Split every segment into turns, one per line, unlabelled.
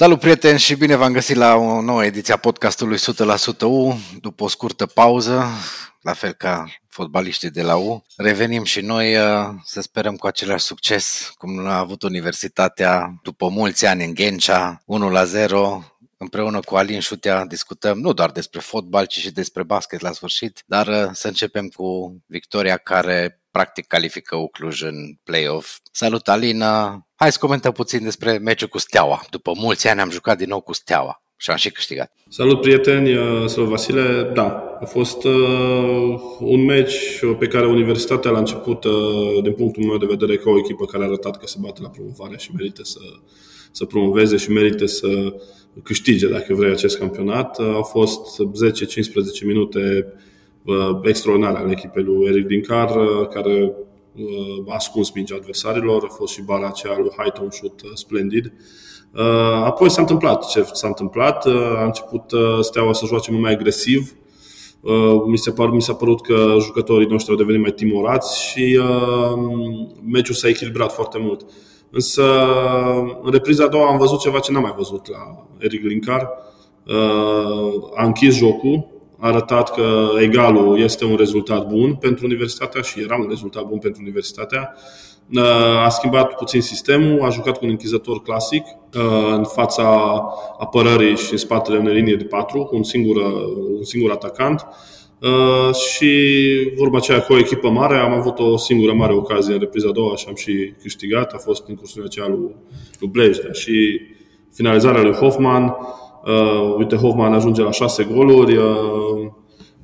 Salut prieteni și bine v-am găsit la o nouă ediție a podcastului 100% U, după o scurtă pauză, la fel ca fotbaliștii de la U. Revenim și noi uh, să sperăm cu același succes cum a avut Universitatea după mulți ani în Ghencea, 1 la 0, împreună cu Alin Șutea discutăm nu doar despre fotbal, ci și despre basket la sfârșit, dar uh, să începem cu victoria care practic califică Ucluj în play-off. Salut Alina! Hai să comentăm puțin despre meciul cu Steaua. După mulți ani am jucat din nou cu Steaua și am și câștigat.
Salut prieteni, uh, salut Vasile. Da, a fost uh, un meci pe care Universitatea la început, uh, din punctul meu de vedere, ca o echipă care a arătat că se bate la promovare și merită să, să promoveze și merită să câștige, dacă vrei, acest campionat. Uh, au fost 10-15 minute extraordinare ale echipei lui Eric Dincar, uh, care uh, a ascuns mingea adversarilor, a fost și bara aceea lui Highton shoot uh, splendid. Apoi s-a întâmplat ce s-a întâmplat, a început Steaua să joace mult mai agresiv, mi, se par, mi s-a părut că jucătorii noștri au devenit mai timorați și meciul s-a echilibrat foarte mult. Însă, în repriza a doua am văzut ceva ce n-am mai văzut la Eric Linkar. A închis jocul, a arătat că egalul este un rezultat bun pentru universitatea și era un rezultat bun pentru universitatea. A schimbat puțin sistemul, a jucat cu un închizător clasic uh, în fața apărării și în spatele unei linie de patru, cu un singur, un singur atacant. Uh, și vorba aceea cu o echipă mare, am avut o singură mare ocazie în repriza a doua și am și câștigat. A fost în cursul aceea lui, lui Blejdea și finalizarea lui Hoffman Uh, uite, Hoffman ajunge la șase goluri, uh,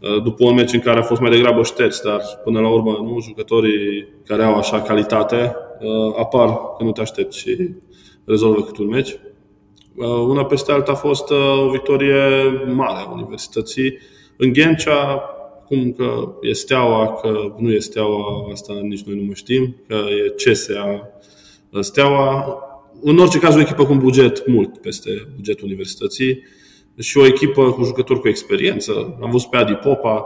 uh, după un meci în care a fost mai degrabă șterți, dar până la urmă nu jucătorii care au așa calitate uh, apar când nu te aștepți și rezolvă cât un meci. Uh, una peste alta a fost uh, o victorie mare a Universității. În Ghencea, cum că e steaua, că nu e steaua, asta nici noi nu mai știm, că e CSA steaua, în orice caz, o echipă cu un buget mult peste bugetul universității și o echipă cu jucători cu experiență. Am văzut pe Adi Popa,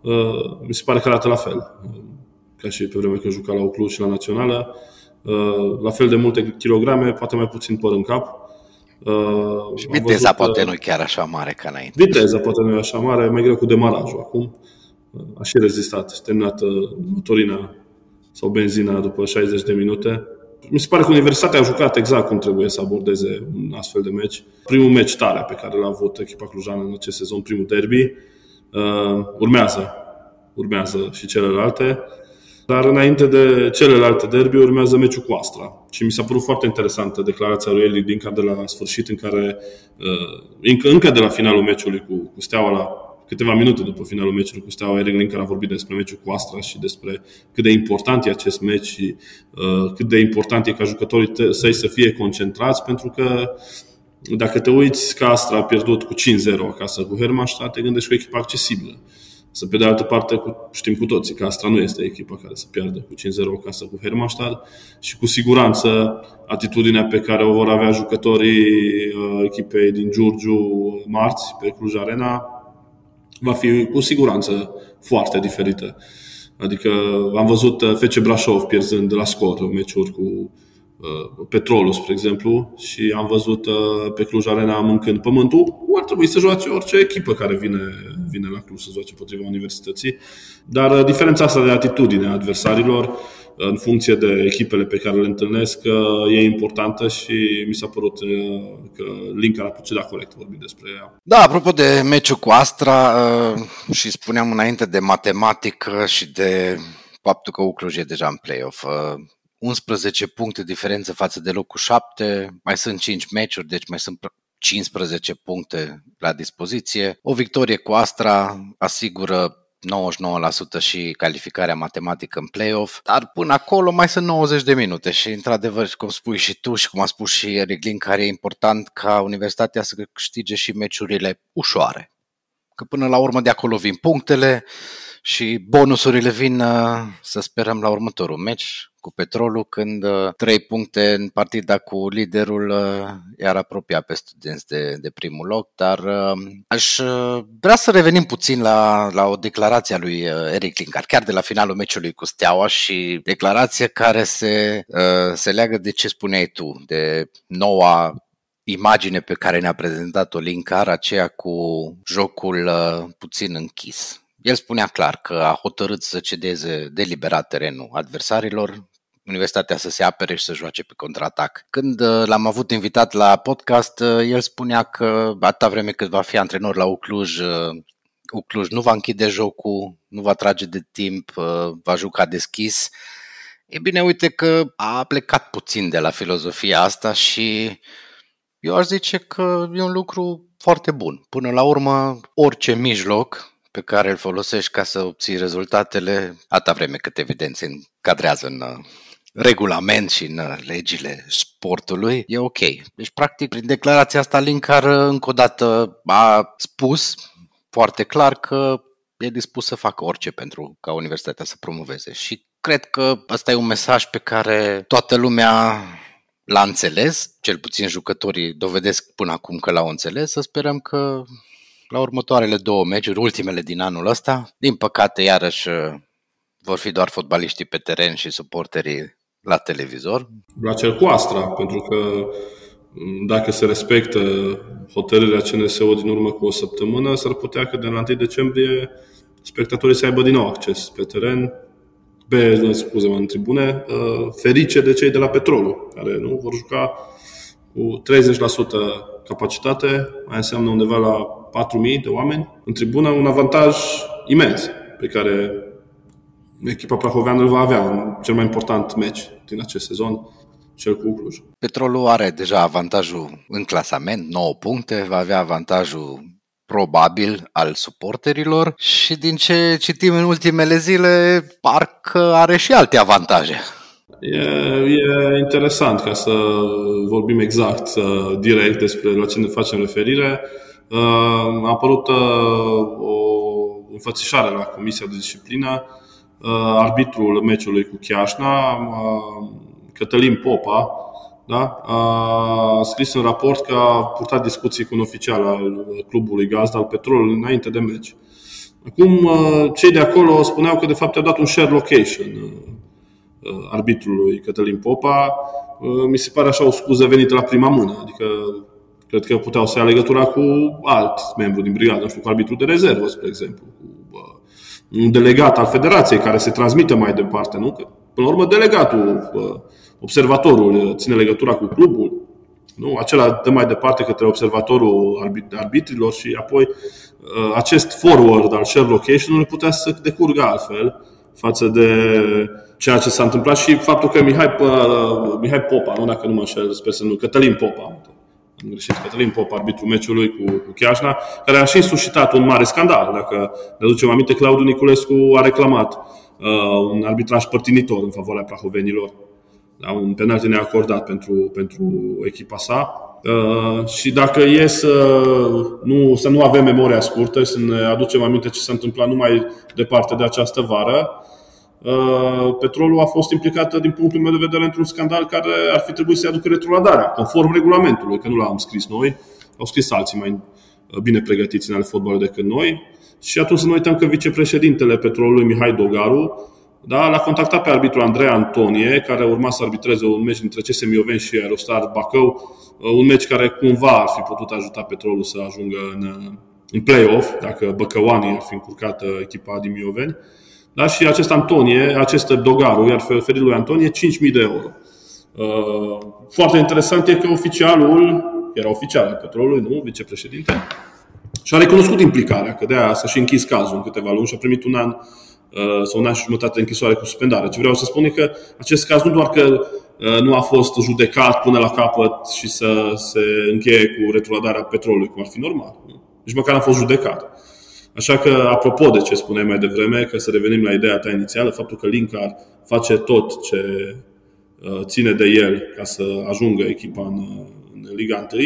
uh, mi se pare că arată la fel, ca și pe vremea când juca la Oclu și la Națională. Uh, la fel de multe kilograme, poate mai puțin păr în cap.
Uh, și viteza poate nu e chiar așa mare ca înainte.
Viteza poate nu e așa mare, mai greu cu demarajul acum. A și rezistat și terminat motorina sau benzina după 60 de minute mi se pare că Universitatea a jucat exact cum trebuie să abordeze un astfel de meci. Primul meci tare pe care l-a avut echipa clujană în acest sezon, primul derby, uh, urmează, urmează și celelalte. Dar înainte de celelalte derby urmează meciul cu Astra. Și mi s-a părut foarte interesantă declarația lui Eli Dinca de la sfârșit, în care, uh, încă, încă de la finalul meciului cu, cu Steaua la câteva minute după finalul meciului cu Steaua, Eric Linker a vorbit despre meciul cu Astra și despre cât de important e acest meci și uh, cât de important e ca jucătorii săi să fie concentrați, pentru că dacă te uiți că Astra a pierdut cu 5-0 acasă cu Hermannstadt, te gândești cu o echipă accesibilă. Să pe de altă parte, știm cu toții că Astra nu este echipa care să piardă cu 5-0 acasă cu Hermannstadt și cu siguranță atitudinea pe care o vor avea jucătorii uh, echipei din Giurgiu marți pe Cluj Arena va fi cu siguranță foarte diferită. Adică am văzut uh, FC Brașov pierzând de la scor meciuri cu uh, Petrolul, spre exemplu, și am văzut uh, pe Cluj Arena mâncând pământul. Ar trebui să joace orice echipă care vine, vine la Cluj să joace potriva universității. Dar diferența asta de atitudine a adversarilor în funcție de echipele pe care le întâlnesc, e importantă și mi s-a părut uh, că Lincoln a procedat corect vorbind despre ea.
Da, apropo de meciul cu Astra uh, și spuneam înainte de matematică și de faptul că Ucluj e deja în play-off. 11 uh, puncte diferență față de locul 7, mai sunt 5 meciuri, deci mai sunt 15 puncte la dispoziție. O victorie cu Astra asigură 99% și calificarea matematică în play-off, dar până acolo mai sunt 90 de minute și într-adevăr, cum spui și tu și cum a spus și Eric Lin, care e important ca Universitatea să câștige și meciurile ușoare. Că până la urmă de acolo vin punctele și bonusurile vin, uh, să sperăm, la următorul meci cu Petrolul, când uh, trei puncte în partida cu liderul uh, iar apropia pe studenți de, de primul loc, dar uh, aș vrea să revenim puțin la, la o declarație a lui Eric Linkar, chiar de la finalul meciului cu Steaua și declarație care se, se leagă de ce spuneai tu, de noua imagine pe care ne-a prezentat-o Linkar, aceea cu jocul uh, puțin închis. El spunea clar că a hotărât să cedeze deliberat terenul adversarilor, universitatea să se apere și să joace pe contraatac. Când uh, l-am avut invitat la podcast, uh, el spunea că atâta vreme cât va fi antrenor la Ucluj, Ucluj nu va închide jocul, nu va trage de timp, va juca deschis. E bine, uite că a plecat puțin de la filozofia asta și eu aș zice că e un lucru foarte bun. Până la urmă, orice mijloc pe care îl folosești ca să obții rezultatele, atâta vreme cât evident se încadrează în uh, regulament și în uh, legile sportului, e ok. Deci, practic, prin declarația asta, Linkar uh, încă o dată a spus foarte clar că e dispus să facă orice pentru ca universitatea să promoveze. Și cred că ăsta e un mesaj pe care toată lumea l-a înțeles, cel puțin jucătorii dovedesc până acum că l-au înțeles, să sperăm că la următoarele două meciuri, ultimele din anul ăsta, din păcate iarăși vor fi doar fotbaliștii pe teren și suporterii la televizor.
La cel cu Astra, pentru că dacă se respectă hotărârea CNSO din urmă cu o săptămână, s-ar putea că de la 1 decembrie spectatorii să aibă din nou acces pe teren pe, scuze în tribune, uh, ferice de cei de la Petrolul, care nu vor juca cu 30% capacitate, mai înseamnă undeva la 4.000 de oameni în tribună, un avantaj imens pe care echipa prahoveană îl va avea în cel mai important meci din acest sezon, cel cu Cluj.
Petrolul are deja avantajul în clasament, 9 puncte, va avea avantajul probabil al suporterilor și din ce citim în ultimele zile, parcă are și alte avantaje.
E, e interesant ca să vorbim exact, uh, direct despre la ce ne facem referire. Uh, a apărut uh, o înfățișare la Comisia de Disciplină, arbitrul meciului cu Chiașna, Cătălin Popa, da? a scris în raport că a purtat discuții cu un oficial al clubului gazda al Petrolului înainte de meci. Acum, cei de acolo spuneau că de fapt a dat un share location arbitrului Cătălin Popa. Mi se pare așa o scuză venită la prima mână. Adică cred că puteau să ia legătura cu alt membru din brigadă, nu știu, cu arbitrul de rezervă, spre exemplu, cu un delegat al federației care se transmite mai departe, nu? Că, până la urmă, delegatul observatorul uh, ține legătura cu clubul, nu? acela dă mai departe către observatorul arbitrilor și apoi uh, acest forward al share location-ului putea să decurgă altfel față de ceea ce s-a întâmplat și faptul că Mihai, uh, Mihai Popa, nu dacă nu mă înșel, sper să nu, Cătălin Popa, am greșit, Cătălin Popa, arbitrul meciului cu, cu Chiajna, care a și suscitat un mare scandal. Dacă ne aducem aminte, Claudiu Niculescu a reclamat uh, un arbitraj părtinitor în favoarea prahovenilor da, un penalti neacordat pentru, pentru echipa sa. Uh, și dacă e să nu, să nu avem memoria scurtă, să ne aducem aminte ce s-a întâmplat numai departe de această vară, uh, Petrolul a fost implicată, din punctul meu de vedere, într-un scandal care ar fi trebuit să-i aducă retroladarea, conform regulamentului, că nu l-am scris noi, au scris alții mai bine pregătiți în ale fotbalului decât noi. Și atunci să nu uităm că vicepreședintele Petrolului, Mihai Dogaru, da, l-a contactat pe arbitrul Andrei Antonie, care urma să arbitreze un meci dintre CS Mioveni și Aerostar Bacău, uh, un meci care cumva ar fi putut ajuta Petrolul să ajungă în, uh, în play-off, dacă Băcăoanii ar fi încurcat uh, echipa din Mioveni. Da, și acest Antonie, acest Dogaru, iar oferit lui Antonie 5.000 de euro. Foarte interesant e că oficialul, era oficial al Petrolului, nu, vicepreședinte, și a recunoscut implicarea, că de aia s-a și închis cazul în câteva luni și a primit un an Uh, sau un an și jumătate de închisoare cu suspendare. Ce vreau să spun e că acest caz nu doar că uh, nu a fost judecat până la capăt și să se încheie cu retrogradarea petrolului, cum ar fi normal. Nici măcar a fost judecat. Așa că, apropo de ce spuneai mai devreme, că să revenim la ideea ta inițială, faptul că Linkar face tot ce uh, ține de el ca să ajungă echipa în, în Liga 1,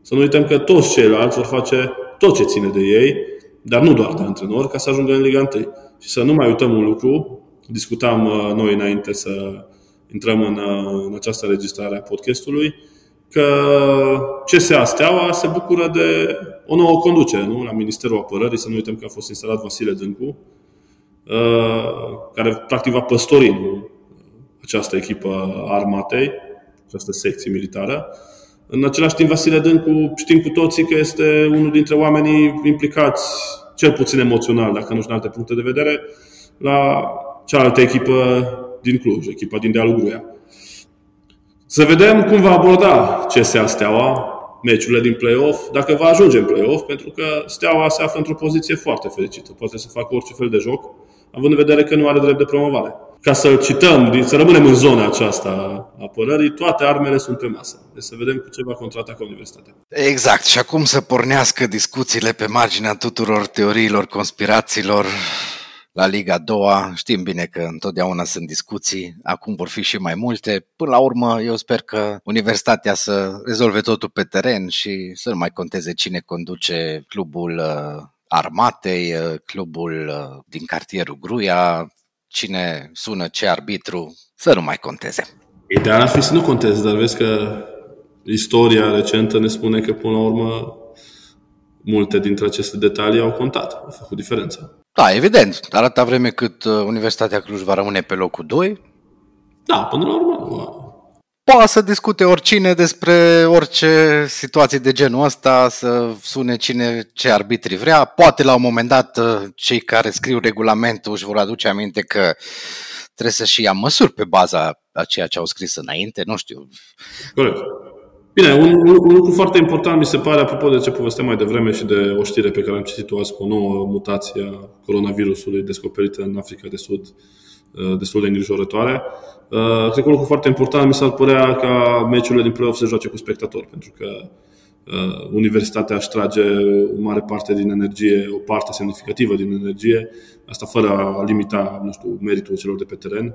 să nu uităm că toți ceilalți vor face tot ce ține de ei, dar nu doar de antrenori, ca să ajungă în Liga 1. Și să nu mai uităm un lucru, discutam uh, noi înainte să intrăm în, uh, în această registrare a podcastului, că CSA Steaua se bucură de o nouă conducere nu? la Ministerul Apărării. Să nu uităm că a fost instalat Vasile Dâncu, uh, care practic va păstori nu? această echipă a armatei, această secție militară. În același timp, Vasile Dâncu știm cu toții că este unul dintre oamenii implicați, cel puțin emoțional, dacă nu știu alte puncte de vedere, la cealaltă echipă din Cluj, echipa din Dealul Gruia. Să vedem cum va aborda CSA Steaua meciurile din play-off, dacă va ajunge în play-off, pentru că Steaua se află într-o poziție foarte fericită. Poate să facă orice fel de joc, având în vedere că nu are drept de promovare. Ca să cităm, să rămânem în zona aceasta a apărării, toate armele sunt pe masă. Deci să vedem cu ce va contraataca Universitatea.
Exact. Și acum să pornească discuțiile pe marginea tuturor teoriilor, conspirațiilor, la Liga 2. Știm bine că întotdeauna sunt discuții, acum vor fi și mai multe. Până la urmă, eu sper că Universitatea să rezolve totul pe teren și să nu mai conteze cine conduce clubul uh, armatei, uh, clubul uh, din cartierul Gruia, cine sună ce arbitru, să nu mai conteze.
Ideal ar fi să nu conteze, dar vezi că istoria recentă ne spune că până la urmă multe dintre aceste detalii au contat, au făcut diferența.
Da, evident. Dar atâta vreme cât uh, Universitatea Cluj va rămâne pe locul 2.
Da, până la urmă.
Poate să discute oricine despre orice situație de genul ăsta, să sune cine ce arbitri vrea. Poate la un moment dat uh, cei care scriu regulamentul își vor aduce aminte că trebuie să și ia măsuri pe baza a ceea ce au scris înainte, nu știu.
Corect. Bine, un, un, un lucru foarte important mi se pare, apropo de ce povesteam mai devreme și de o știre pe care am citit-o azi cu o nouă mutație a coronavirusului descoperită în Africa de Sud, uh, destul de îngrijorătoare. Uh, cred că un lucru foarte important mi s-ar părea ca meciurile din play-off să joace cu spectatori, pentru că uh, universitatea își trage o mare parte din energie, o parte semnificativă din energie, asta fără a limita, nu știu, meritul celor de pe teren,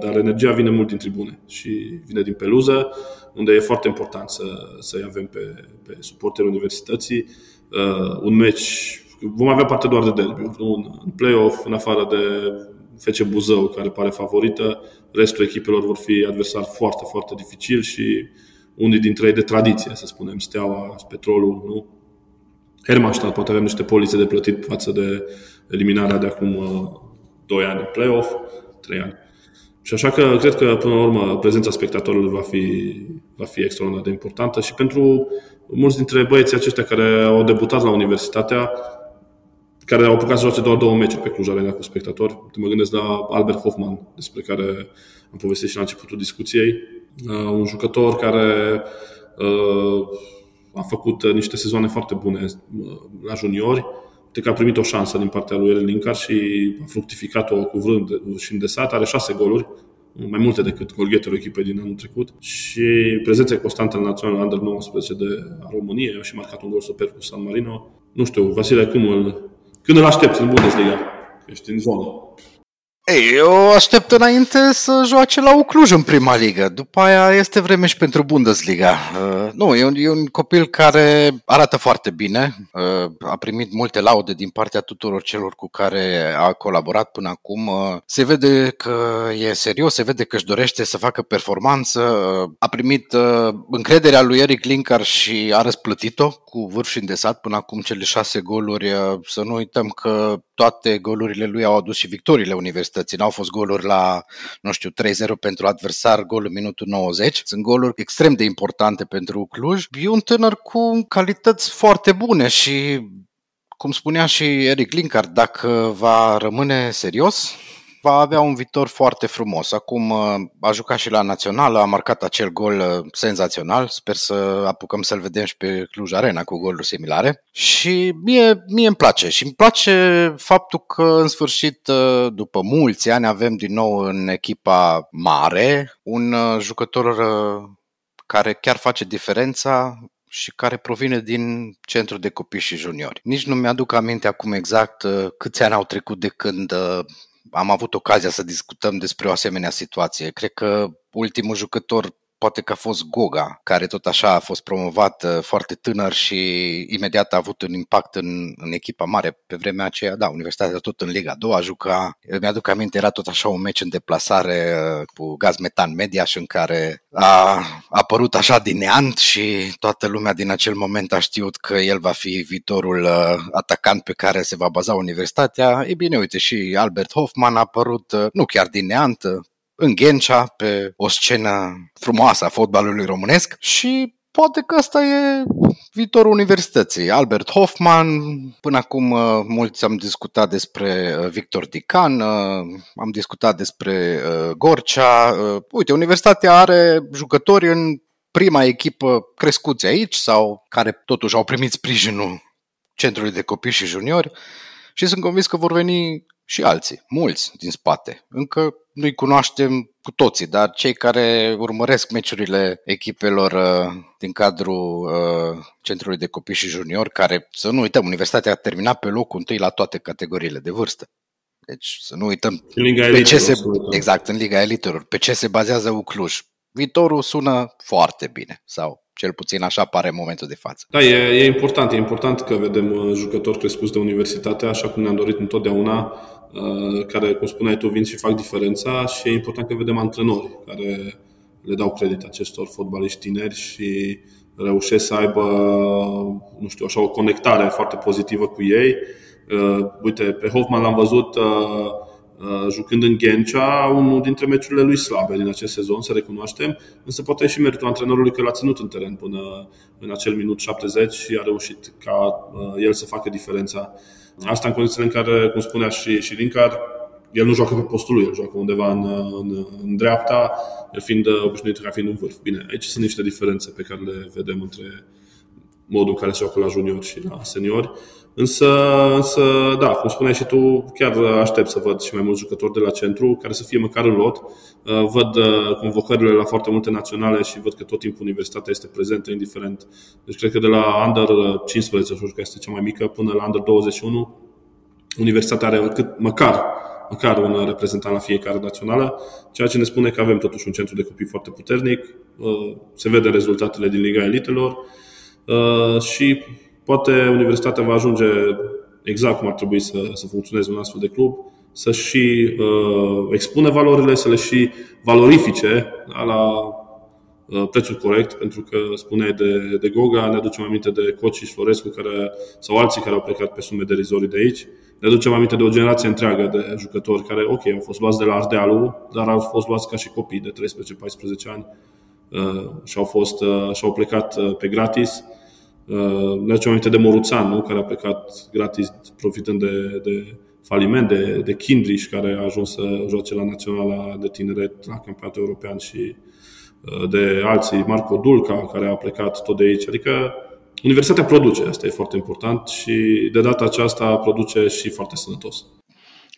dar energia vine mult din tribune și vine din peluză unde e foarte important să, să avem pe, pe suporterul universității. Uh, un meci, vom avea parte doar de derby, un, în play-off, în afară de FC Buzău, care pare favorită, restul echipelor vor fi adversari foarte, foarte dificil și unii dintre ei de tradiție, să spunem, Steaua, Petrolul, nu? Hermannstadt poate avem niște polițe de plătit față de eliminarea de acum 2 uh, ani în play-off, 3 ani. Și așa că cred că, până la urmă, prezența spectatorilor va fi, va fi extraordinar de importantă și pentru mulți dintre băieții aceștia care au debutat la universitatea, care au apucat să joace doar două meciuri pe Cluj Arena cu spectatori. Mă gândesc la Albert Hoffman, despre care am povestit și la începutul discuției. Uh, un jucător care uh, a făcut niște sezoane foarte bune uh, la juniori, că a primit o șansă din partea lui Eren Linkar și a fructificat-o cu vrând și îndesat. Are șase goluri, mai multe decât golgheterul echipei din anul trecut și prezența constantă în națională Under 19 de a României. A și marcat un gol super cu San Marino. Nu știu, Vasile, cum îl, când îl aștepți în Bundesliga? Ești în zonă.
Ei, eu aștept înainte să joace la Ucluj în prima ligă. După aia este vreme și pentru Bundesliga. Uh, nu, e un, e un copil care arată foarte bine. Uh, a primit multe laude din partea tuturor celor cu care a colaborat până acum. Uh, se vede că e serios, se vede că își dorește să facă performanță. Uh, a primit uh, încrederea lui Eric Linkar și a răsplătit-o cu vârf și îndesat până acum cele șase goluri. Uh, să nu uităm că toate golurile lui au adus și victoriile universității. N-au fost goluri la, nu știu, 3-0 pentru adversar, golul minutul 90. Sunt goluri extrem de importante pentru Cluj. E un tânăr cu calități foarte bune și cum spunea și Eric Linkard, dacă va rămâne serios, va avea un viitor foarte frumos. Acum uh, a jucat și la Națională, a marcat acel gol uh, senzațional. Sper să apucăm să-l vedem și pe Cluj Arena cu goluri similare. Și mie, mie îmi place. Și îmi place faptul că în sfârșit, uh, după mulți ani, avem din nou în echipa mare un jucător care chiar face diferența și care provine din centru de copii și juniori. Nici nu mi-aduc aminte acum exact câți ani au trecut de când am avut ocazia să discutăm despre o asemenea situație. Cred că ultimul jucător poate că a fost Goga, care tot așa a fost promovat uh, foarte tânăr și imediat a avut un impact în, în echipa mare pe vremea aceea. Da, Universitatea tot în Liga 2 a jucat. Mi-aduc aminte, era tot așa un meci în deplasare uh, cu gaz metan media și în care a apărut așa din neant și toată lumea din acel moment a știut că el va fi viitorul uh, atacant pe care se va baza Universitatea. E bine, uite, și Albert Hoffman a apărut, nu chiar din neant, în Ghencea, pe o scenă frumoasă a fotbalului românesc și poate că ăsta e viitorul universității. Albert Hoffman, până acum uh, mulți am discutat despre uh, Victor Dican, uh, am discutat despre Gorcea. Uite, universitatea are jucători în prima echipă crescuți aici sau care totuși au primit sprijinul centrului de copii și juniori și sunt convins că vor veni și alții, mulți din spate. Încă nu-i cunoaștem cu toții, dar cei care urmăresc meciurile echipelor uh, din cadrul uh, Centrului de Copii și Junior, care, să nu uităm, Universitatea a terminat pe locul întâi la toate categoriile de vârstă. Deci să nu uităm
în Liga
pe ce se, exact, în Liga Elitelor, pe ce se bazează Ucluj. Viitorul sună foarte bine sau cel puțin așa pare în momentul de față.
Da, e, e important. E important că vedem uh, jucători crescuți de universitate, așa cum ne-am dorit întotdeauna, uh, care, cum spuneai tu, vin și fac diferența și e important că vedem antrenori care le dau credit acestor fotbaliști tineri și reușesc să aibă, nu știu, așa o conectare foarte pozitivă cu ei. Uh, uite, pe Hoffman l-am văzut Uh, jucând în Ghencea, unul dintre meciurile lui slabe din acest sezon, să recunoaștem, însă poate și meritul antrenorului că l-a ținut în teren până în acel minut 70 și a reușit ca uh, el să facă diferența. Asta în condițiile în care, cum spunea și, și Linkar, el nu joacă pe postul lui, el joacă undeva în, în, în dreapta, el fiind uh, obișnuit ca fiind un vârf. Bine, aici sunt niște diferențe pe care le vedem între modul în care se joacă la juniori și la seniori. Însă, însă, da, cum spuneai și tu, chiar aștept să văd și mai mulți jucători de la centru, care să fie măcar în lot. Uh, văd uh, convocările la foarte multe naționale și văd că tot timpul universitatea este prezentă, indiferent. Deci cred că de la Under 15, așa că este cea mai mică, până la Under 21, universitatea are cât, măcar măcar un reprezentant la fiecare națională, ceea ce ne spune că avem totuși un centru de copii foarte puternic, uh, se vede rezultatele din Liga Elitelor și Poate universitatea va ajunge exact cum ar trebui să, să funcționeze un astfel de club, să și uh, expune valorile, să le și valorifice da, la uh, prețul corect, pentru că spuneai de, de Goga, ne aducem aminte de Coci și Florescu care, sau alții care au plecat pe sume derizorii de aici. Ne aducem aminte de o generație întreagă de jucători care, ok, au fost luați de la Ardealul, dar au fost luați ca și copii de 13-14 ani uh, și au, fost, uh, și au plecat uh, pe gratis Uh, ne aducem aminte de Moruțan, nu? care a plecat gratis profitând de, de faliment, de, de Kindrish, care a ajuns să joace la Naționala de Tineret, la Campionatul European și uh, de alții, Marco Dulca, care a plecat tot de aici. Adică Universitatea produce, asta e foarte important și de data aceasta produce și foarte sănătos.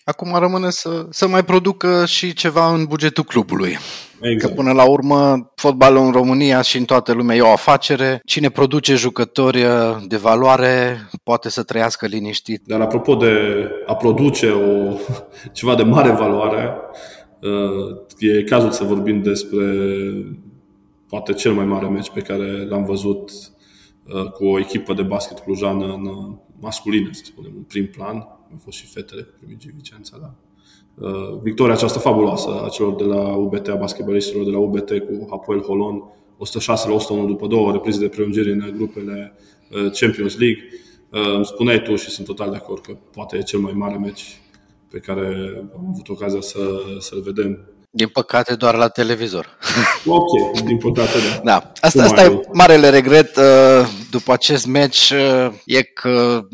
Acum rămâne să, să mai producă și ceva în bugetul clubului.
Exact.
Că până la urmă, fotbalul în România și în toată lumea e o afacere. Cine produce jucători uh, de valoare poate să trăiască liniștit.
Dar apropo de a produce o, ceva de mare valoare, uh, e cazul să vorbim despre poate cel mai mare meci pe care l-am văzut uh, cu o echipă de basket clujană în masculină, să spunem, în prim plan. Au fost și fetele cu Primigii Vicența, da Uh, victoria aceasta fabuloasă a celor de la UBT, a basketbalistilor de la UBT cu Hapoel Holon, 106 la 101 după două reprize de prelungire în grupele uh, Champions League. Uh, îmi spuneai tu și sunt total de acord că poate e cel mai mare meci pe care am avut ocazia să, să-l vedem.
Din păcate doar la televizor.
Ok, din păcate da.
da. Asta, asta e marele regret după acest meci, e că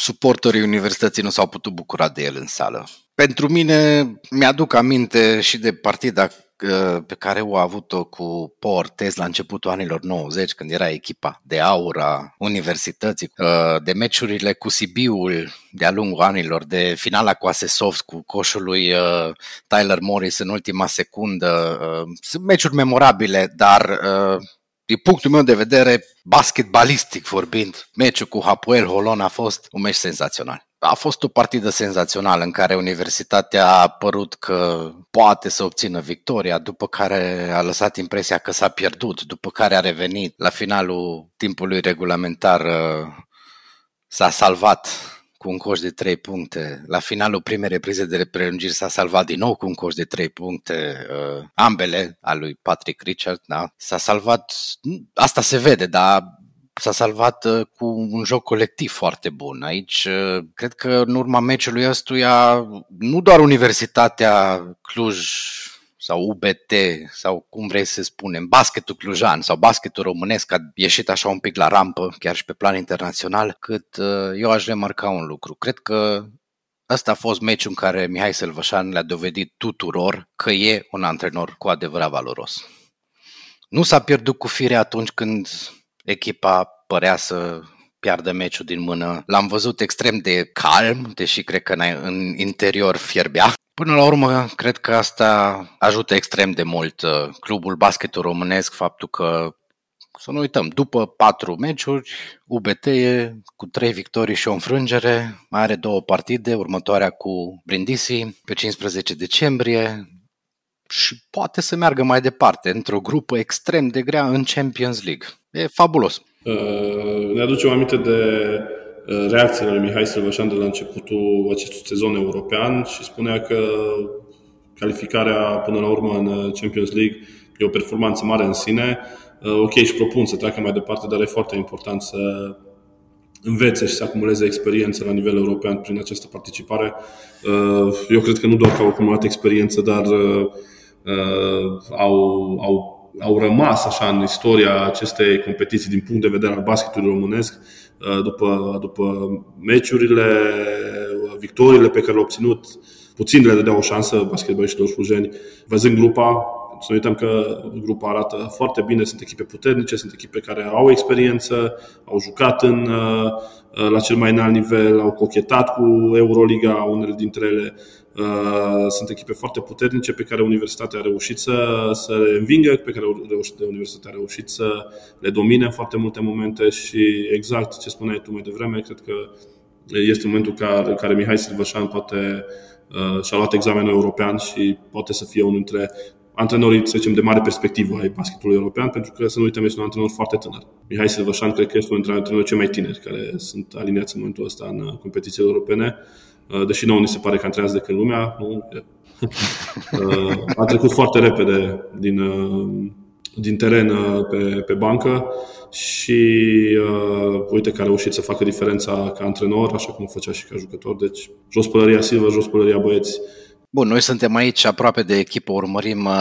suporterii universității nu s-au putut bucura de el în sală. Pentru mine, mi-aduc aminte și de partida uh, pe care o a avut-o cu Portez la începutul anilor 90, când era echipa de aura universității, uh, de meciurile cu Sibiul de-a lungul anilor, de finala cu Asesovs cu coșul lui uh, Tyler Morris în ultima secundă. Sunt meciuri memorabile, dar din punctul meu de vedere, basketbalistic vorbind, meciul cu Hapoel Holon a fost un meci senzațional. A fost o partidă senzațională în care Universitatea a părut că poate să obțină victoria, după care a lăsat impresia că s-a pierdut, după care a revenit la finalul timpului regulamentar, uh, s-a salvat cu un coș de 3 puncte. La finalul primei reprize de prelungiri s-a salvat din nou cu un coș de 3 puncte, uh, ambele al lui Patrick Richard, da? S-a salvat, asta se vede, dar s-a salvat uh, cu un joc colectiv foarte bun. Aici, uh, cred că în urma meciului ăstuia, nu doar Universitatea Cluj sau UBT sau cum vrei să spunem, basketul clujan sau basketul românesc a ieșit așa un pic la rampă, chiar și pe plan internațional, cât uh, eu aș remarca un lucru. Cred că Ăsta a fost meciul în care Mihai Sălvășan le-a dovedit tuturor că e un antrenor cu adevărat valoros. Nu s-a pierdut cu fire atunci când echipa părea să piardă meciul din mână. L-am văzut extrem de calm, deși cred că în interior fierbea. Până la urmă, cred că asta ajută extrem de mult uh, clubul basketul românesc, faptul că să nu uităm, după patru meciuri, UBT e cu trei victorii și o înfrângere, mai are două partide, următoarea cu Brindisi pe 15 decembrie și poate să meargă mai departe într-o grupă extrem de grea în Champions League. E fabulos.
Uh, ne aducem aminte de uh, reacțiile lui Mihai Silvășan de la începutul acestui sezon european și spunea că calificarea până la urmă în Champions League e o performanță mare în sine. Uh, ok, își propun să treacă mai departe, dar e foarte important să învețe și să acumuleze experiență la nivel european prin această participare. Eu cred că nu doar că au acumulat experiență, dar au, au au rămas așa în istoria acestei competiții din punct de vedere al basketului românesc uh, după, după meciurile, victoriile pe care le-au obținut, puțin le dădeau o șansă basketbaliștilor slujeni. Văzând grupa, să nu uităm că grupa arată foarte bine, sunt echipe puternice, sunt echipe care au experiență, au jucat în, uh, la cel mai înalt nivel, au cochetat cu Euroliga, unele dintre ele Uh, sunt echipe foarte puternice pe care universitatea a reușit să, să le învingă, pe care universitatea a reușit să le domine în foarte multe momente și exact ce spuneai tu mai devreme, cred că este momentul în care Mihai Silvășan poate uh, și-a luat examenul european și poate să fie unul dintre antrenorii, să zicem, de mare perspectivă ai basketului european, pentru că, să nu uităm, este un antrenor foarte tânăr. Mihai Silvășan cred că este unul dintre antrenorii cei mai tineri care sunt aliniați în momentul ăsta în competițiile europene Uh, deși nouă ni se pare că antrenează de când lumea, nu? Uh, a trecut foarte repede din, uh, din teren pe, pe bancă și uh, uite că a reușit să facă diferența ca antrenor, așa cum o făcea și ca jucător. Deci, jos pălăria Silva, jos pălăria băieți.
Bun, noi suntem aici aproape de echipă, urmărim uh,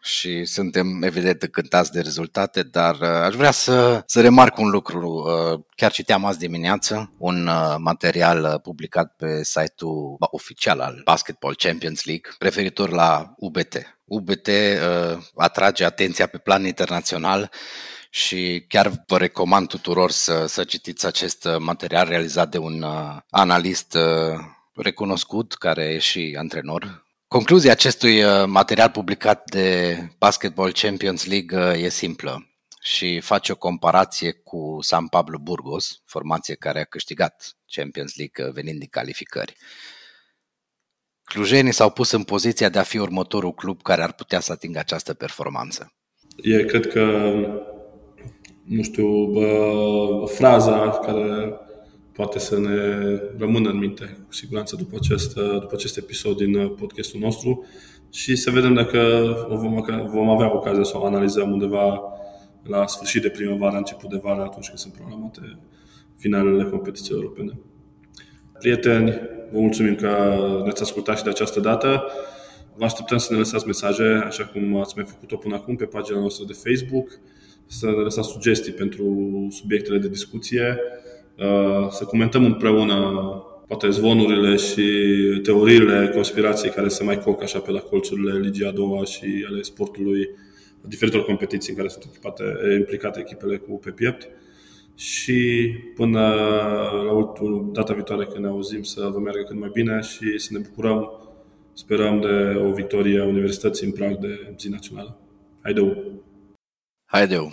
și suntem evident încântați de rezultate, dar uh, aș vrea să, să remarc un lucru. Uh, chiar citeam azi dimineață un uh, material publicat pe site-ul oficial al Basketball Champions League referitor la UBT. UBT atrage atenția pe plan internațional și chiar vă recomand tuturor să, să citiți acest material realizat de un analist recunoscut, care e și antrenor Concluzia acestui uh, material publicat de Basketball Champions League uh, e simplă și face o comparație cu San Pablo Burgos, formație care a câștigat Champions League uh, venind din calificări. Clujenii s-au pus în poziția de a fi următorul club care ar putea să atingă această performanță.
E, cred că, nu știu, bă, fraza care poate să ne rămână în minte cu siguranță după acest, după acest episod din uh, podcastul nostru și să vedem dacă vom, vom avea ocazia să o analizăm undeva la sfârșit de primăvară, început de vară, atunci când sunt programate finalele competiției europene. Prieteni, vă mulțumim că ne-ați ascultat și de această dată. Vă așteptăm să ne lăsați mesaje, așa cum ați mai făcut-o până acum, pe pagina noastră de Facebook, să ne lăsați sugestii pentru subiectele de discuție Uh, să comentăm împreună poate zvonurile și teoriile conspirației care se mai coc așa pe la colțurile Ligii a doua și ale sportului, diferitelor competiții în care sunt echipate, implicate echipele cu pe piept. Și până la ultimul, data viitoare când ne auzim să vă meargă cât mai bine și să ne bucurăm, sperăm de o victorie a Universității în prag de zi națională. Haideu!
Haideu!